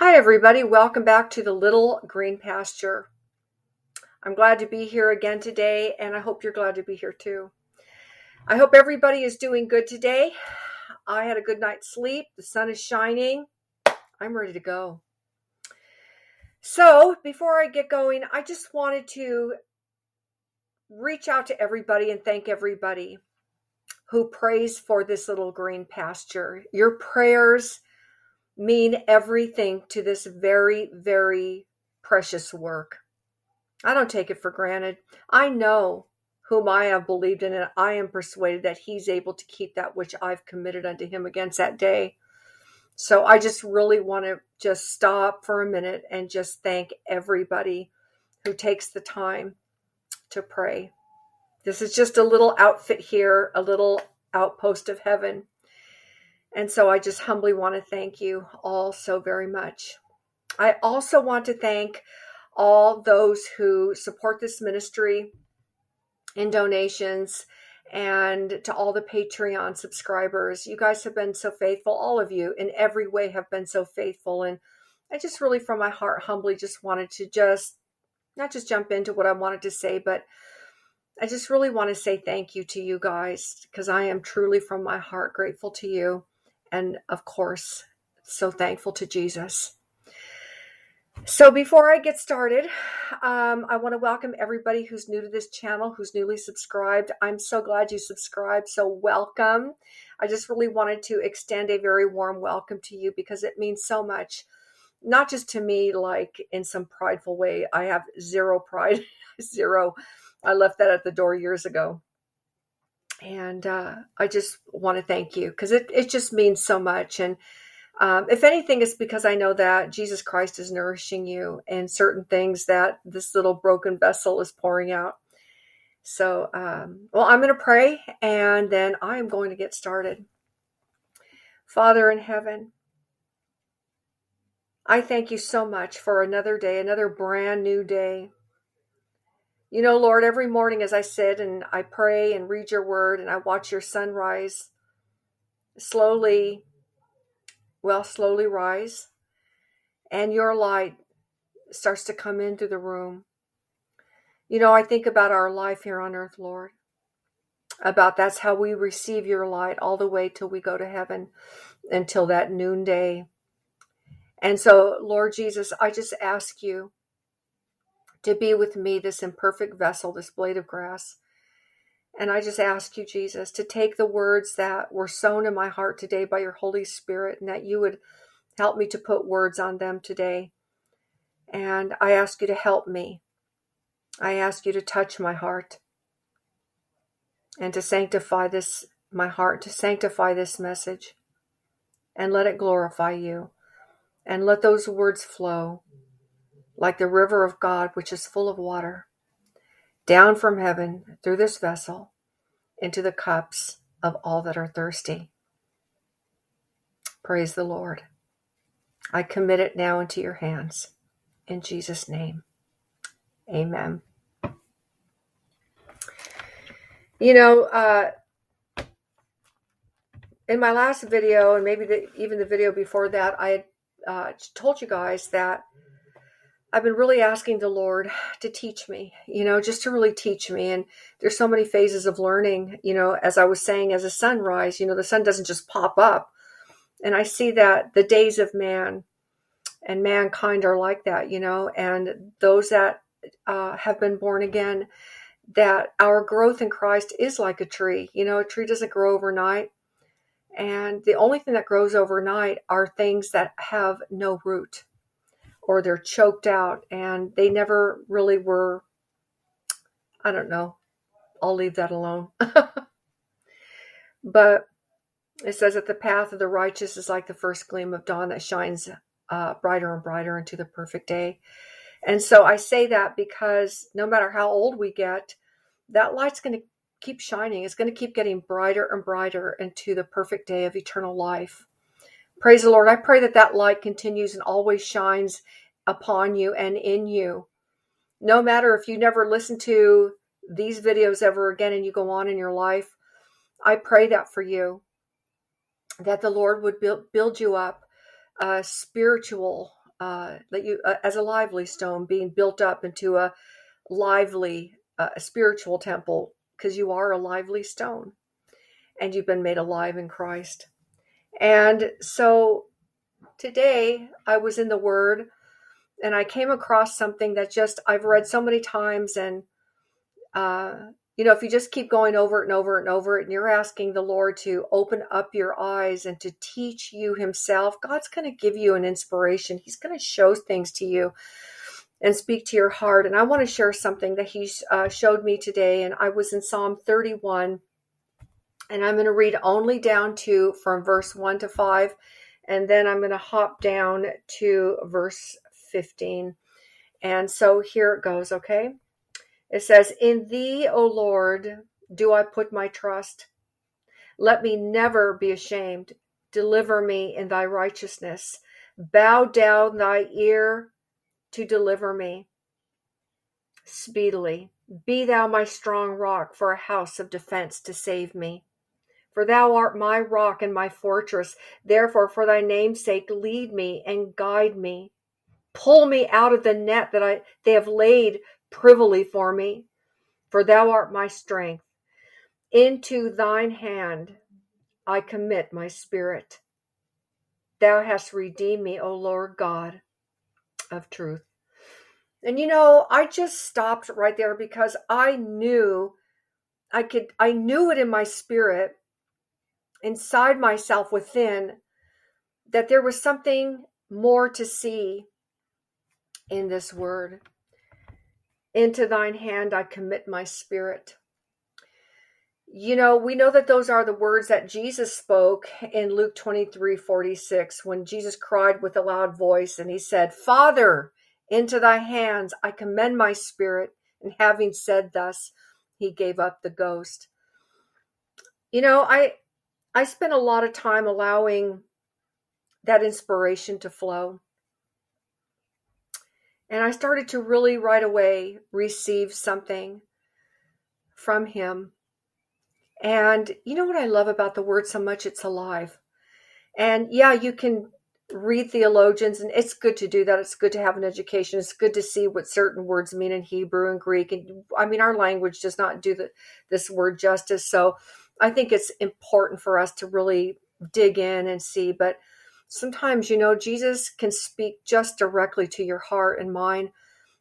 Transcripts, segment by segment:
Hi, everybody. Welcome back to the Little Green Pasture. I'm glad to be here again today, and I hope you're glad to be here too. I hope everybody is doing good today. I had a good night's sleep. The sun is shining. I'm ready to go. So, before I get going, I just wanted to reach out to everybody and thank everybody who prays for this little green pasture. Your prayers mean everything to this very, very precious work. I don't take it for granted. I know whom I have believed in, and I am persuaded that he's able to keep that which I've committed unto him against that day. So I just really want to just stop for a minute and just thank everybody who takes the time to pray. This is just a little outfit here, a little outpost of heaven. And so I just humbly want to thank you all so very much. I also want to thank all those who support this ministry in donations and to all the Patreon subscribers. You guys have been so faithful. All of you in every way have been so faithful. And I just really, from my heart, humbly just wanted to just not just jump into what I wanted to say, but I just really want to say thank you to you guys because I am truly from my heart grateful to you. And of course, so thankful to Jesus. So, before I get started, um, I want to welcome everybody who's new to this channel, who's newly subscribed. I'm so glad you subscribed. So, welcome. I just really wanted to extend a very warm welcome to you because it means so much, not just to me, like in some prideful way. I have zero pride, zero. I left that at the door years ago. And uh, I just want to thank you because it, it just means so much. And um, if anything, it's because I know that Jesus Christ is nourishing you and certain things that this little broken vessel is pouring out. So, um, well, I'm going to pray and then I am going to get started. Father in heaven, I thank you so much for another day, another brand new day. You know, Lord, every morning as I sit and I pray and read your word and I watch your sunrise slowly well, slowly rise and your light starts to come into the room. You know, I think about our life here on earth, Lord, about that's how we receive your light all the way till we go to heaven until that noonday. And so, Lord Jesus, I just ask you to be with me, this imperfect vessel, this blade of grass. And I just ask you, Jesus, to take the words that were sown in my heart today by your Holy Spirit and that you would help me to put words on them today. And I ask you to help me. I ask you to touch my heart and to sanctify this, my heart, to sanctify this message and let it glorify you. And let those words flow like the river of God, which is full of water down from heaven through this vessel into the cups of all that are thirsty. Praise the Lord. I commit it now into your hands. In Jesus' name, amen. You know, uh, in my last video, and maybe the, even the video before that, I had uh, told you guys that I've been really asking the Lord to teach me, you know, just to really teach me. And there's so many phases of learning, you know, as I was saying, as a sunrise, you know, the sun doesn't just pop up. And I see that the days of man and mankind are like that, you know, and those that uh, have been born again, that our growth in Christ is like a tree. You know, a tree doesn't grow overnight. And the only thing that grows overnight are things that have no root or they're choked out and they never really were I don't know. I'll leave that alone. but it says that the path of the righteous is like the first gleam of dawn that shines uh, brighter and brighter into the perfect day. And so I say that because no matter how old we get, that light's going to keep shining. It's going to keep getting brighter and brighter into the perfect day of eternal life. Praise the Lord. I pray that that light continues and always shines upon you and in you. No matter if you never listen to these videos ever again and you go on in your life, I pray that for you, that the Lord would build, you up a spiritual uh, that you uh, as a lively stone being built up into a lively uh, spiritual temple because you are a lively stone and you've been made alive in Christ. And so today I was in the Word and I came across something that just I've read so many times and uh, you know, if you just keep going over it and over and over it, and you're asking the Lord to open up your eyes and to teach you Himself, God's going to give you an inspiration. He's going to show things to you and speak to your heart. And I want to share something that He uh, showed me today. And I was in Psalm 31, and I'm going to read only down to from verse 1 to 5, and then I'm going to hop down to verse 15. And so here it goes, okay? It says, In thee, O Lord, do I put my trust. Let me never be ashamed. Deliver me in thy righteousness. Bow down thy ear to deliver me speedily. Be thou my strong rock for a house of defense to save me. For thou art my rock and my fortress. Therefore, for thy name's sake, lead me and guide me. Pull me out of the net that I, they have laid privily for me, for thou art my strength. Into thine hand I commit my spirit. Thou hast redeemed me, O Lord God of truth. And you know, I just stopped right there because I knew I could, I knew it in my spirit, inside myself within, that there was something more to see in this word. Into thine hand I commit my spirit. You know, we know that those are the words that Jesus spoke in Luke 23 46 when Jesus cried with a loud voice and he said, Father, into thy hands I commend my spirit. And having said thus, he gave up the ghost. You know, I I spent a lot of time allowing that inspiration to flow. And I started to really right away receive something from him. And you know what I love about the word so much? It's alive. And yeah, you can read theologians, and it's good to do that. It's good to have an education. It's good to see what certain words mean in Hebrew and Greek. And I mean, our language does not do the, this word justice. So I think it's important for us to really dig in and see. But sometimes, you know, Jesus can speak just directly to your heart and mind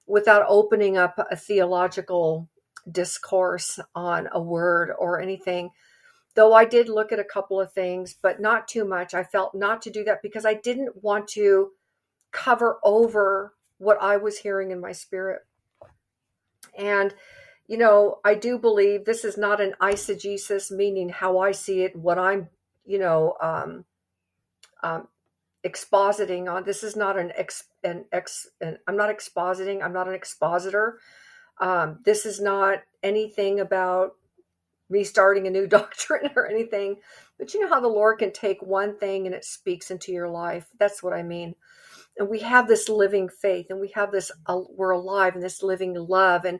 without opening up a theological discourse on a word or anything. Though I did look at a couple of things, but not too much. I felt not to do that because I didn't want to cover over what I was hearing in my spirit. And, you know, I do believe this is not an eisegesis, meaning how I see it, what I'm, you know, um, um, expositing on. This is not an ex, an ex, an, I'm not expositing. I'm not an expositor. Um, this is not anything about me starting a new doctrine or anything. But you know how the Lord can take one thing and it speaks into your life. That's what I mean. And we have this living faith, and we have this. Uh, we're alive in this living love and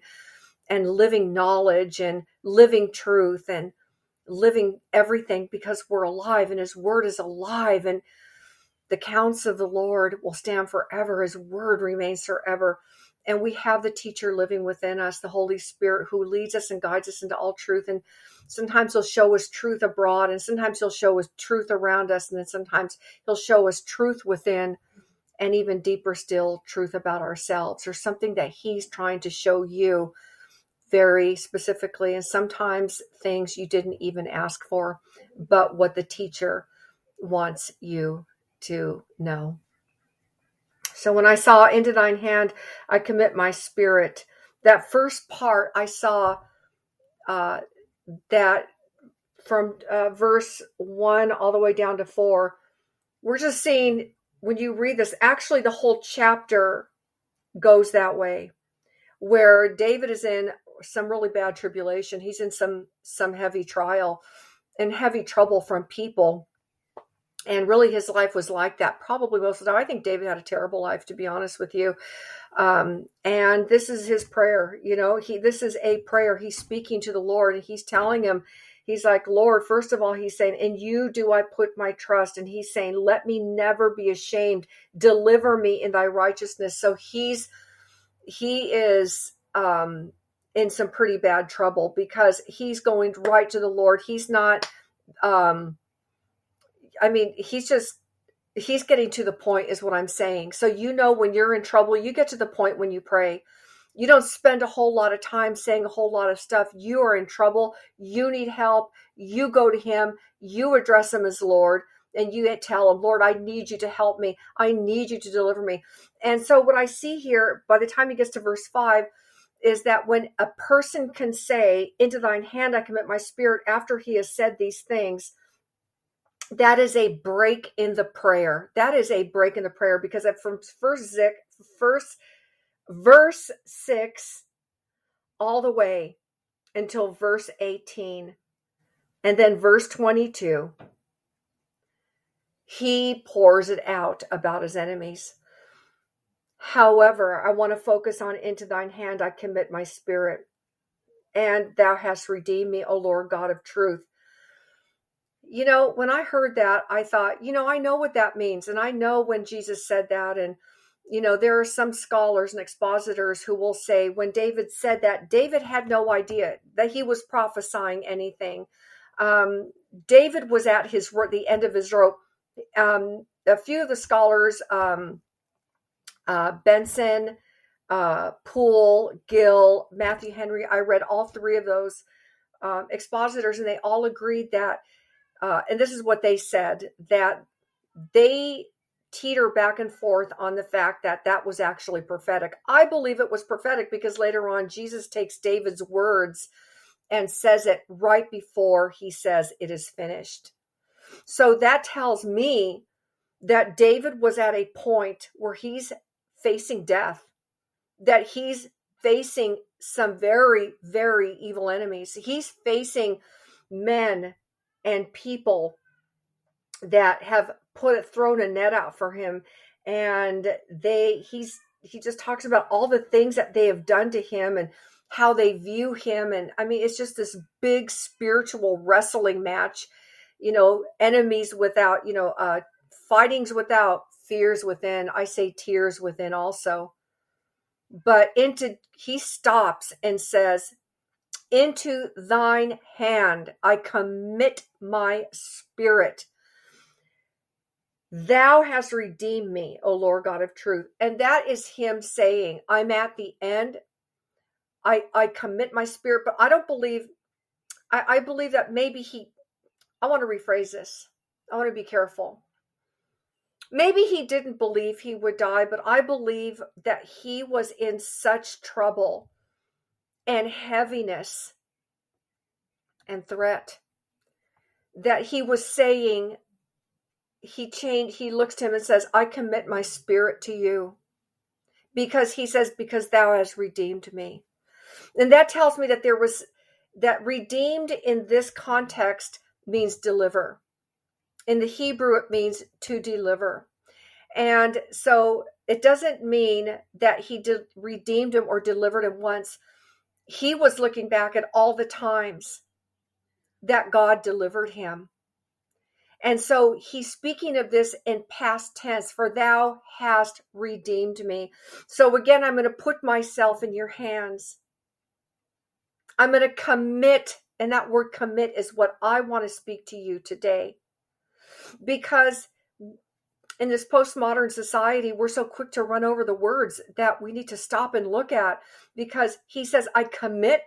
and living knowledge and living truth and living everything because we're alive and His Word is alive and the counts of the Lord will stand forever. His word remains forever. And we have the teacher living within us, the Holy Spirit, who leads us and guides us into all truth. And sometimes he'll show us truth abroad, and sometimes he'll show us truth around us, and then sometimes he'll show us truth within, and even deeper still, truth about ourselves or something that he's trying to show you very specifically. And sometimes things you didn't even ask for, but what the teacher wants you to know. So when I saw into thine hand, I commit my spirit. That first part, I saw uh, that from uh, verse one all the way down to four. We're just seeing when you read this, actually, the whole chapter goes that way, where David is in some really bad tribulation. He's in some some heavy trial and heavy trouble from people and really his life was like that probably most of the time i think david had a terrible life to be honest with you um, and this is his prayer you know he this is a prayer he's speaking to the lord and he's telling him He's like, Lord, first of all, he's saying, In you do I put my trust. And he's saying, Let me never be ashamed. Deliver me in thy righteousness. So he's, he is, um, in some pretty bad trouble because he's going right to the Lord. He's not, um, I mean, he's just, he's getting to the point, is what I'm saying. So, you know, when you're in trouble, you get to the point when you pray. You don't spend a whole lot of time saying a whole lot of stuff. You are in trouble. You need help. You go to him. You address him as Lord and you tell him, Lord, I need you to help me. I need you to deliver me. And so, what I see here, by the time he gets to verse 5, is that when a person can say, Into thine hand I commit my spirit, after he has said these things, that is a break in the prayer. That is a break in the prayer because from first Zik, first verse six all the way until verse 18 and then verse 22 he pours it out about his enemies However, I want to focus on into thine hand I commit my spirit. And thou hast redeemed me, O Lord God of truth. You know, when I heard that, I thought, you know, I know what that means. And I know when Jesus said that. And, you know, there are some scholars and expositors who will say when David said that, David had no idea that he was prophesying anything. Um, David was at his the end of his rope. Um, a few of the scholars, um, uh, Benson, uh, Poole, Gill, Matthew Henry. I read all three of those um, expositors, and they all agreed that, uh, and this is what they said, that they teeter back and forth on the fact that that was actually prophetic. I believe it was prophetic because later on, Jesus takes David's words and says it right before he says it is finished. So that tells me that David was at a point where he's facing death, that he's facing some very, very evil enemies. He's facing men and people that have put thrown a net out for him and they he's he just talks about all the things that they have done to him and how they view him and i mean it's just this big spiritual wrestling match you know enemies without you know uh fightings without fears within. I say tears within also. But into he stops and says, Into thine hand I commit my spirit. Thou hast redeemed me, O Lord God of truth. And that is him saying, I'm at the end. I, I commit my spirit, but I don't believe, I, I believe that maybe he, I want to rephrase this. I want to be careful maybe he didn't believe he would die, but I believe that he was in such trouble and heaviness and threat that he was saying, he changed, he looks to him and says, I commit my spirit to you. Because he says, Because thou hast redeemed me. And that tells me that there was that redeemed in this context means deliver. In the Hebrew, it means to deliver. And so it doesn't mean that he de- redeemed him or delivered him once. He was looking back at all the times that God delivered him. And so he's speaking of this in past tense, for thou hast redeemed me. So again, I'm going to put myself in your hands. I'm going to commit, and that word commit is what I want to speak to you today because in this postmodern society, we're so quick to run over the words that we need to stop and look at because he says, I commit,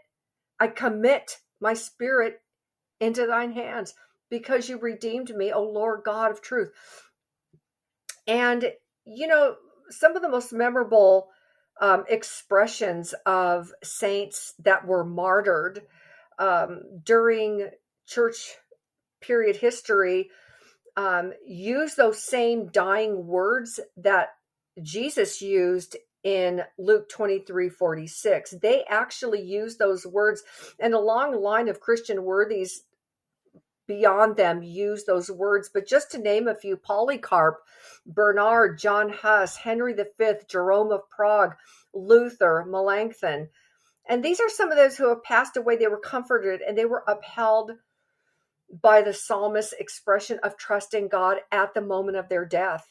I commit my spirit into thine hands because you redeemed me, O Lord God of truth. And, you know, some of the most memorable um, expressions of saints that were martyred um, during church period history um, use those same dying words that Jesus used in Luke 23 46. They actually use those words, and a long line of Christian worthies beyond them use those words. But just to name a few Polycarp, Bernard, John Huss, Henry V, Jerome of Prague, Luther, Melanchthon. And these are some of those who have passed away. They were comforted and they were upheld by the psalmist's expression of trust in God at the moment of their death.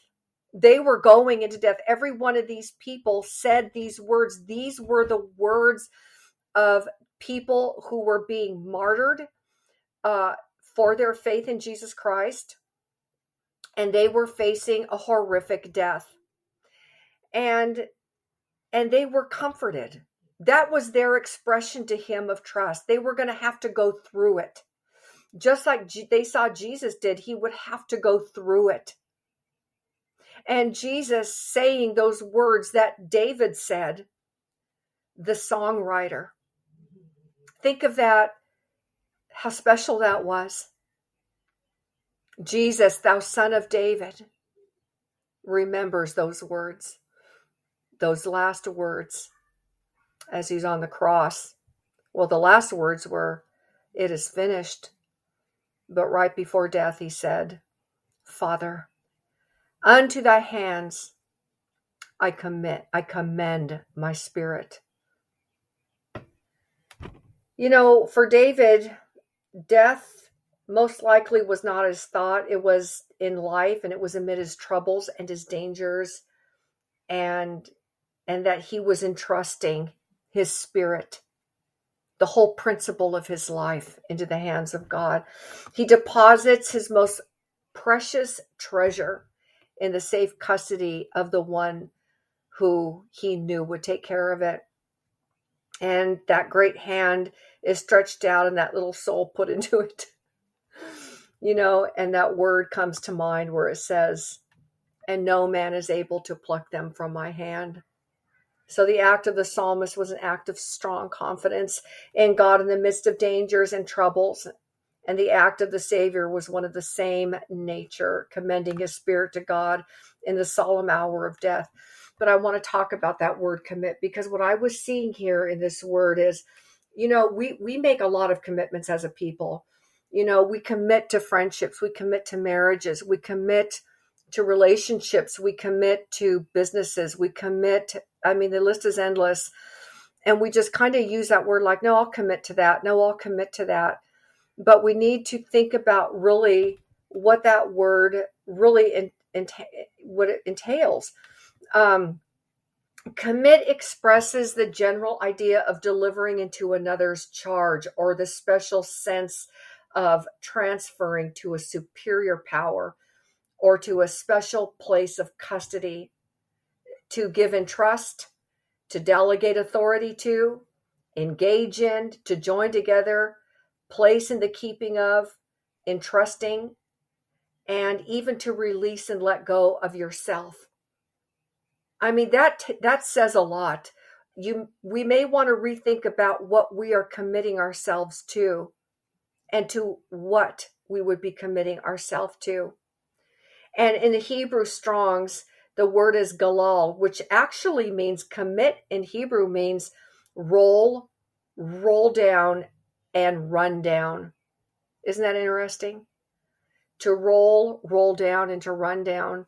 They were going into death. Every one of these people said these words. These were the words of people who were being martyred uh, for their faith in Jesus Christ, and they were facing a horrific death. And and they were comforted. That was their expression to him of trust. They were going to have to go through it. Just like they saw Jesus did, he would have to go through it. And Jesus saying those words that David said, the songwriter. Think of that, how special that was. Jesus, thou son of David, remembers those words, those last words as he's on the cross. Well, the last words were, It is finished. But right before death, he said, Father, unto thy hands I commit, I commend my spirit. You know, for David, death most likely was not his thought. It was in life and it was amid his troubles and his dangers and and that he was entrusting his spirit, the whole principle of his life into the hands of God. He deposits his most precious treasure in the safe custody of the one who he knew would take care of it. And that great hand is stretched out and that little soul put into it. you know, and that word comes to mind where it says, and no man is able to pluck them from my hand. So the act of the psalmist was an act of strong confidence in God in the midst of dangers and troubles. And the act of the Savior was one of the same nature, commending his spirit to God in the solemn hour of death. But I want to talk about that word commit because what I was seeing here in this word is, you know, we, we make a lot of commitments as a people. You know, we commit to friendships, we commit to marriages, we commit to relationships, we commit to businesses, we commit, I mean, the list is endless. And we just kind of use that word like, no, I'll commit to that. No, I'll commit to that. But we need to think about really what that word really what it entails. Um, commit expresses the general idea of delivering into another's charge or the special sense of transferring to a superior power or to a special place of custody to give in trust, to delegate authority to, engage in, to join together, place in the keeping of, entrusting, and even to release and let go of yourself. I mean that that says a lot. You we may want to rethink about what we are committing ourselves to and to what we would be committing ourselves to. And in the Hebrew Strongs, the word is galal, which actually means commit in Hebrew means roll, roll down, and run down. Isn't that interesting? To roll, roll down, and to run down.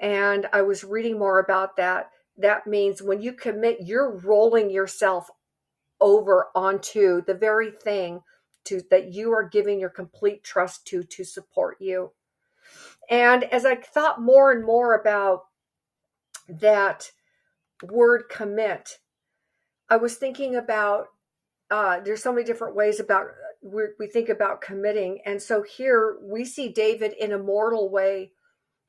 And I was reading more about that. That means when you commit, you're rolling yourself over onto the very thing to that you are giving your complete trust to to support you. And as I thought more and more about that word commit, I was thinking about uh, there's so many different ways about we think about committing, and so here we see David in a mortal way,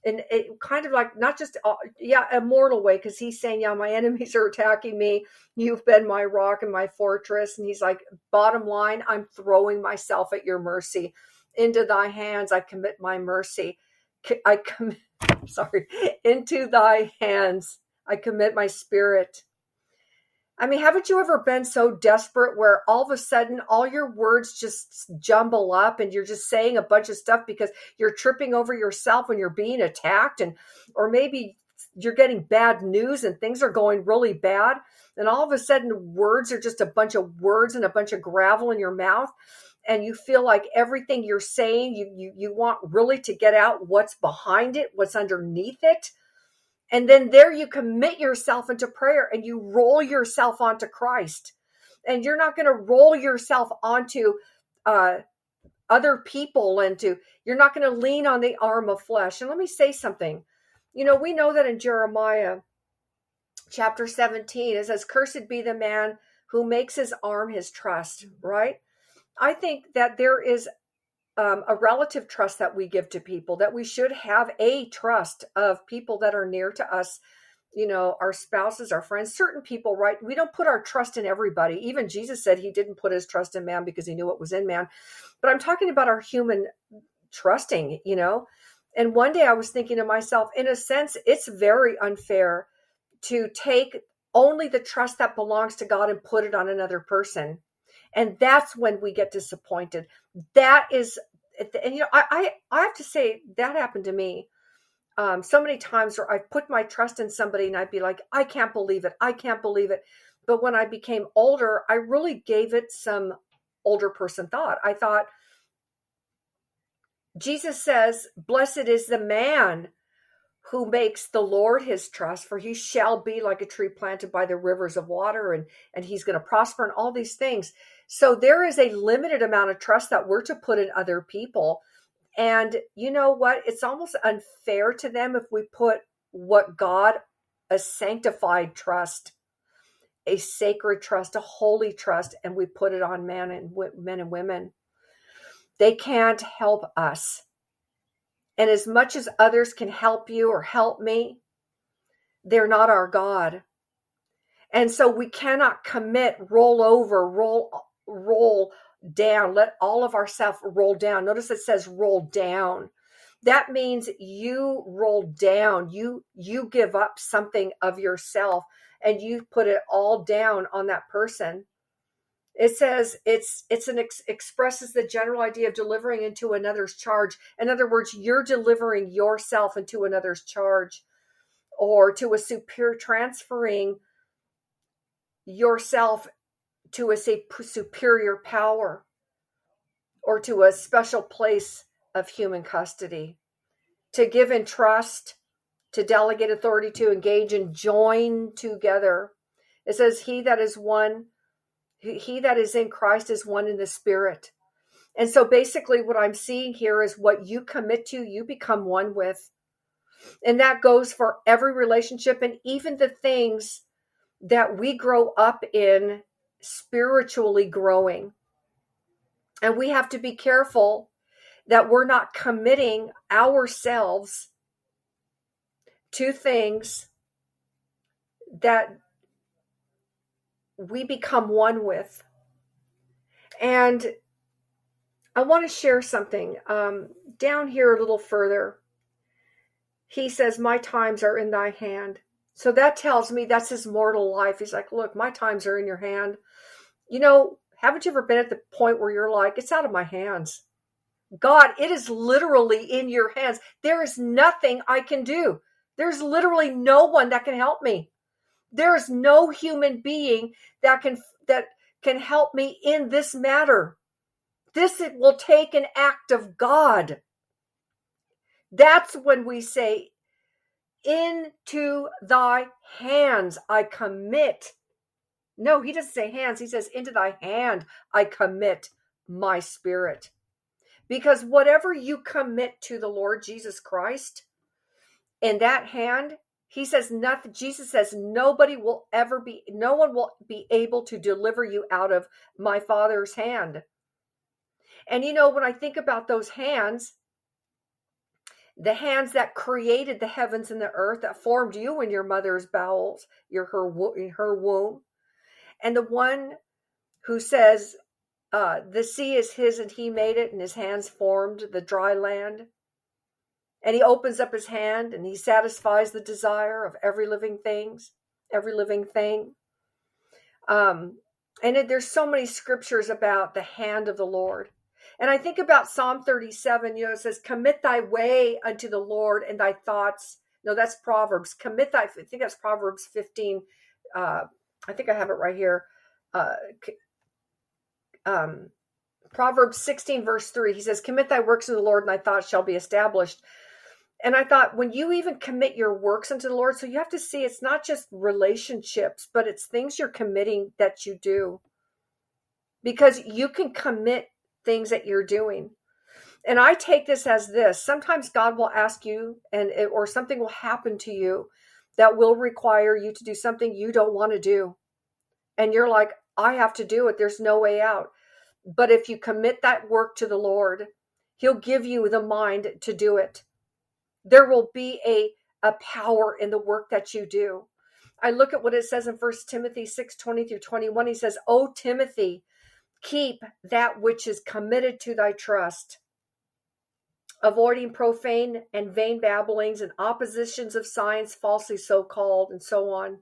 and it kind of like not just uh, yeah a mortal way because he's saying yeah my enemies are attacking me, you've been my rock and my fortress, and he's like bottom line I'm throwing myself at your mercy, into thy hands I commit my mercy. I commit, sorry, into thy hands I commit my spirit. I mean, haven't you ever been so desperate where all of a sudden all your words just jumble up and you're just saying a bunch of stuff because you're tripping over yourself when you're being attacked and or maybe you're getting bad news and things are going really bad and all of a sudden words are just a bunch of words and a bunch of gravel in your mouth and you feel like everything you're saying you you you want really to get out what's behind it what's underneath it and then there you commit yourself into prayer and you roll yourself onto christ and you're not going to roll yourself onto uh other people and to you're not going to lean on the arm of flesh. And let me say something. You know, we know that in Jeremiah chapter 17 it says cursed be the man who makes his arm his trust, right? I think that there is um, a relative trust that we give to people, that we should have a trust of people that are near to us, you know, our spouses, our friends, certain people, right? We don't put our trust in everybody. Even Jesus said he didn't put his trust in man because he knew what was in man. But I'm talking about our human trusting, you know. And one day I was thinking to myself, in a sense, it's very unfair to take only the trust that belongs to God and put it on another person and that's when we get disappointed. That is and you know i i, I have to say that happened to me um, so many times where i've put my trust in somebody and i'd be like i can't believe it. I can't believe it. But when i became older i really gave it some older person thought. I thought jesus says blessed is the man who makes the Lord his trust, for he shall be like a tree planted by the rivers of water, and, and he's going to prosper and all these things. So there is a limited amount of trust that we're to put in other people. And you know what? It's almost unfair to them if we put what God, a sanctified trust, a sacred trust, a holy trust, and we put it on men and men and women. They can't help us. And as much as others can help you or help me, they're not our God. And so we cannot commit, roll over, roll roll down, let all of ourself roll down. Notice it says roll down. That means you roll down. You you give up something of yourself and you put it all down on that person. It says it's it's an ex- expresses the general idea of delivering into another's charge. In other words, you're delivering yourself into another's charge or to a superior transferring yourself to a superior power or to a special place of human custody. To give in trust, to delegate authority, to engage and join together. It says, He that is one, he that is in Christ is one in the Spirit. And so basically, what I'm seeing here is what you commit to, you become one with. And that goes for every relationship and even the things that we grow up in spiritually growing. And we have to be careful that we're not committing ourselves to things that we become one with. And I want to share something um, down here a little further. He says, My times are in thy hand. So that tells me that's his mortal life. He's like, Look, my times are in your hand you know, haven't you ever been at the point where you're like, it's out of my hands? God, it is literally in your hands. There is nothing I can do. There's literally no one that can help me. There is no human being that can that can help me in this matter. This it will take an act of God. That's when we say, Into thy hands I commit no, he doesn't say hands. He says, Into thy hand I commit my spirit. Because whatever you commit to the Lord Jesus Christ in that hand, he says nothing. Jesus says, Nobody will ever be, no one will be able to deliver you out of my Father's hand. And you know, when I think about those hands, the hands that created the heavens and the earth, that formed you in your mother's bowels, your her her womb, and the one who says, uh, The sea is his and he made it, and his hands formed the dry land. And he opens up his hand and he satisfies the desire of every living things, every living thing. Um, and it, there's so many scriptures about the hand of the Lord. And I think about Psalm 37, you know, it says, Commit thy way unto the Lord and thy thoughts. No, that's Proverbs. Commit thy, I think that's Proverbs 15, uh, I think I have it right here. Uh, um, Proverbs 16, verse 3, he says, Commit thy works to the Lord, and thy thoughts shall be established. And I thought, when you even commit your works unto the Lord, so you have to see it's not just relationships, but it's things you're committing that you do. Because you can commit things that you're doing. And I take this as this. Sometimes God will ask you and it, or something will happen to you that will require you to do something you don't want to do. And you're like, I have to do it. There's no way out. But if you commit that work to the Lord, he'll give you the mind to do it. There will be a a power in the work that you do. I look at what it says in First Timothy 6 20 through 21. He says, O Timothy, keep that which is committed to thy trust, avoiding profane and vain babblings and oppositions of science, falsely so called, and so on.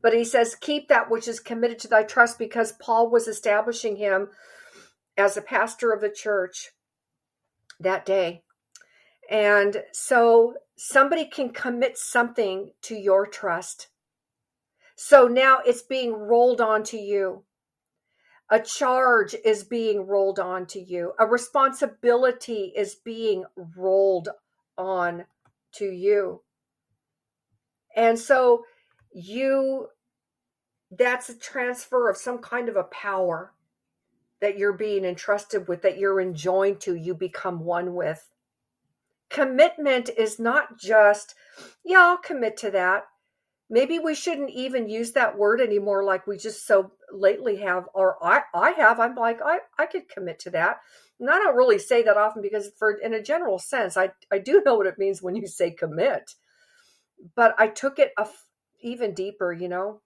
But he says, keep that which is committed to thy trust, because Paul was establishing him as a pastor of the church that day. And so somebody can commit something to your trust. So now it's being rolled onto you. A charge is being rolled onto you. A responsibility is being rolled on to you. And so you, that's a transfer of some kind of a power that you're being entrusted with, that you're enjoined to, you become one with commitment is not just, yeah, I'll commit to that. Maybe we shouldn't even use that word anymore like we just so lately have, or I, I have. I'm like, I, I could commit to that. And I don't really say that often because for in a general sense, I, I do know what it means when you say commit. But I took it a, even deeper, you know.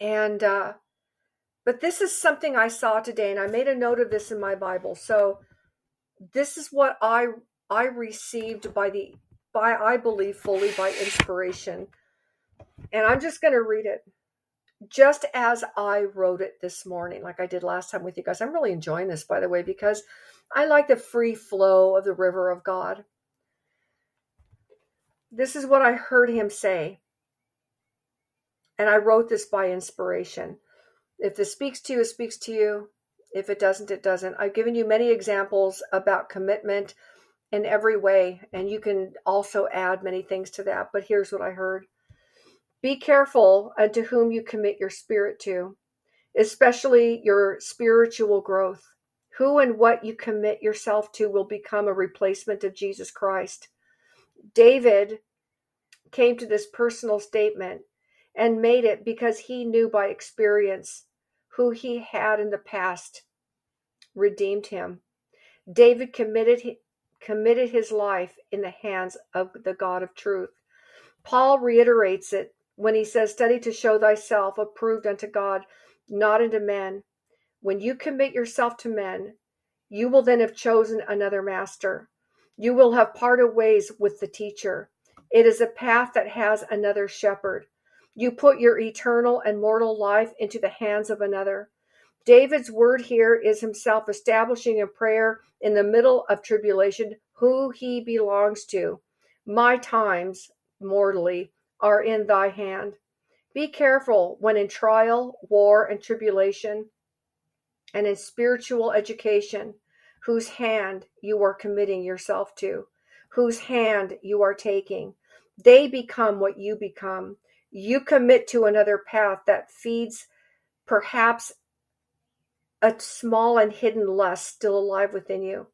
And uh but this is something I saw today, and I made a note of this in my Bible. So this is what I I received by the by I believe fully by inspiration. And I'm just going to read it just as I wrote it this morning, like I did last time with you guys. I'm really enjoying this, by the way, because I like the free flow of the river of God. This is what I heard him say. And I wrote this by inspiration. If this speaks to you, it speaks to you. If it doesn't, it doesn't. I've given you many examples about commitment in every way. And you can also add many things to that. But here's what I heard Be careful uh, unto whom you commit your spirit to, especially your spiritual growth. Who and what you commit yourself to will become a replacement of Jesus Christ. David came to this personal statement and made it because he knew by experience who he had in the past redeemed him. David committed committed his life in the hands of the God of truth. Paul reiterates it when he says, Study to show thyself approved unto God, not unto men. When you commit yourself to men, you will then have chosen another master. You will have parted ways with the teacher. It is a path that has another shepherd. You put your eternal and mortal life into the hands of another. David's word here is himself establishing a prayer in the middle of tribulation who he belongs to. My times, mortally, are in thy hand. Be careful when in trial, war, and tribulation, and in spiritual education, whose hand you are committing yourself to, whose hand you are taking. They become what you become. You commit to another path that feeds perhaps a small and hidden lust still alive within you.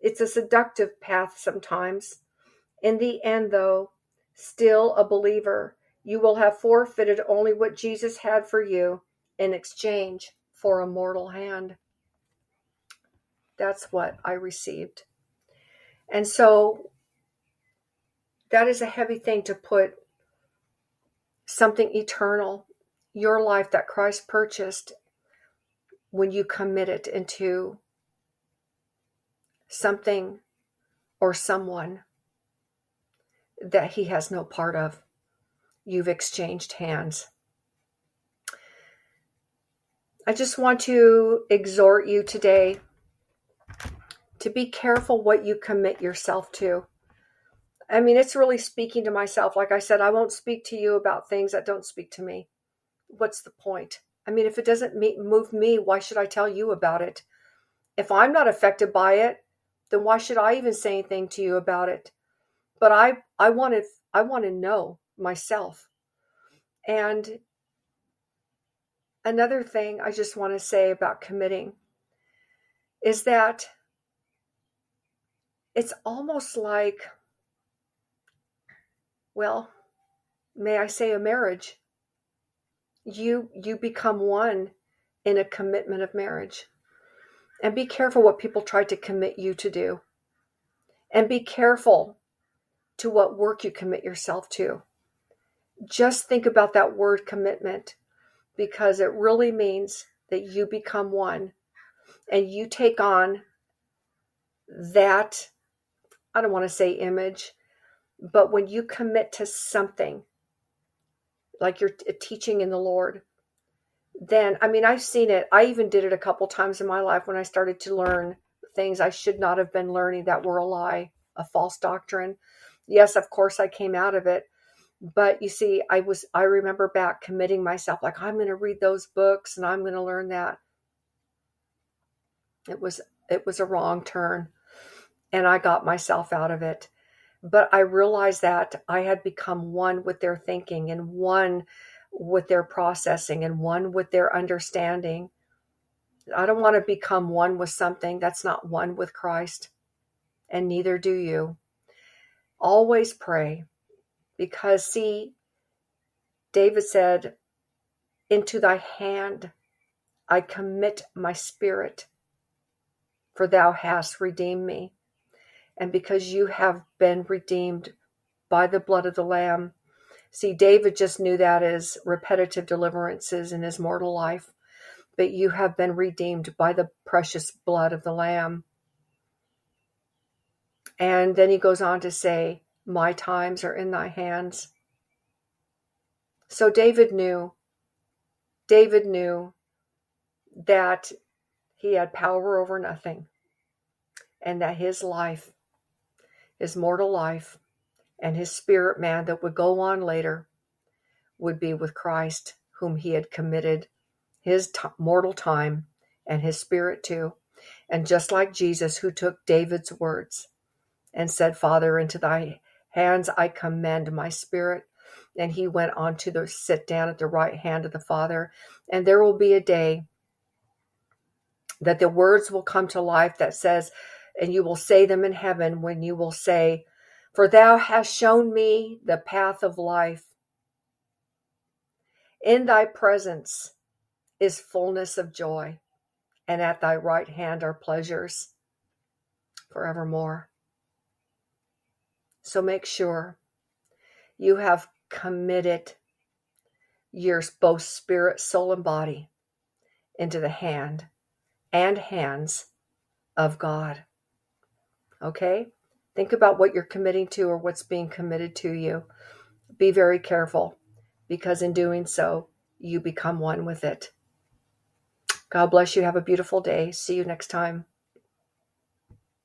It's a seductive path sometimes. In the end, though, still a believer, you will have forfeited only what Jesus had for you in exchange for a mortal hand. That's what I received. And so that is a heavy thing to put something eternal, your life that Christ purchased, when you commit it into something or someone that he has no part of. You've exchanged hands. I just want to exhort you today to be careful what you commit yourself to. I mean, it's really speaking to myself. Like I said, I won't speak to you about things that don't speak to me. What's the point? I mean, if it doesn't move me, why should I tell you about it? If I'm not affected by it, then why should I even say anything to you about it? But I I want to I want to know myself. And another thing I just want to say about committing is that it's almost like, well, may I say a marriage. You you become one in a commitment of marriage. And be careful what people try to commit you to do. And be careful to what work you commit yourself to. Just think about that word commitment because it really means that you become one and you take on that I don't want to say image, but when you commit to something, like you're teaching in the Lord, then, I mean, I've seen it. I even did it a couple times in my life when I started to learn things I should not have been learning that were a lie, a false doctrine. Yes, of course, I came out of it. But you see, I was, I remember back committing myself, like, I'm going to read those books and I'm going to learn that. It was, it was a wrong turn and I got myself out of it. But I realized that I had become one with their thinking and one with their processing and one with their understanding. I don't want to become one with something that's not one with Christ, and neither do you. Always pray because, see, David said, Into thy hand I commit my spirit, for thou hast redeemed me and because you have been redeemed by the blood of the Lamb. See, David just knew that as repetitive deliverances in his mortal life, but you have been redeemed by the precious blood of the Lamb. And then he goes on to say, My times are in thy hands. So David knew, David knew that he had power over nothing and that his life his mortal life, and his spirit man that would go on later would be with Christ, whom he had committed his t- mortal time and his spirit to. And just like Jesus, who took David's words and said, Father, into thy hands I commend my spirit. And he went on to the, sit down at the right hand of the Father. And there will be a day that the words will come to life that says, and you will say them in heaven when you will say, For thou hast shown me the path of life. In thy presence is fullness of joy, and at thy right hand are pleasures forevermore. So make sure you have committed your both spirit, soul, and body into the hand and hands of God. Okay? Think about what you're committing to or what's being committed to you. Be very careful because in doing so, you become one with it. God bless you. Have a beautiful day. See you next time.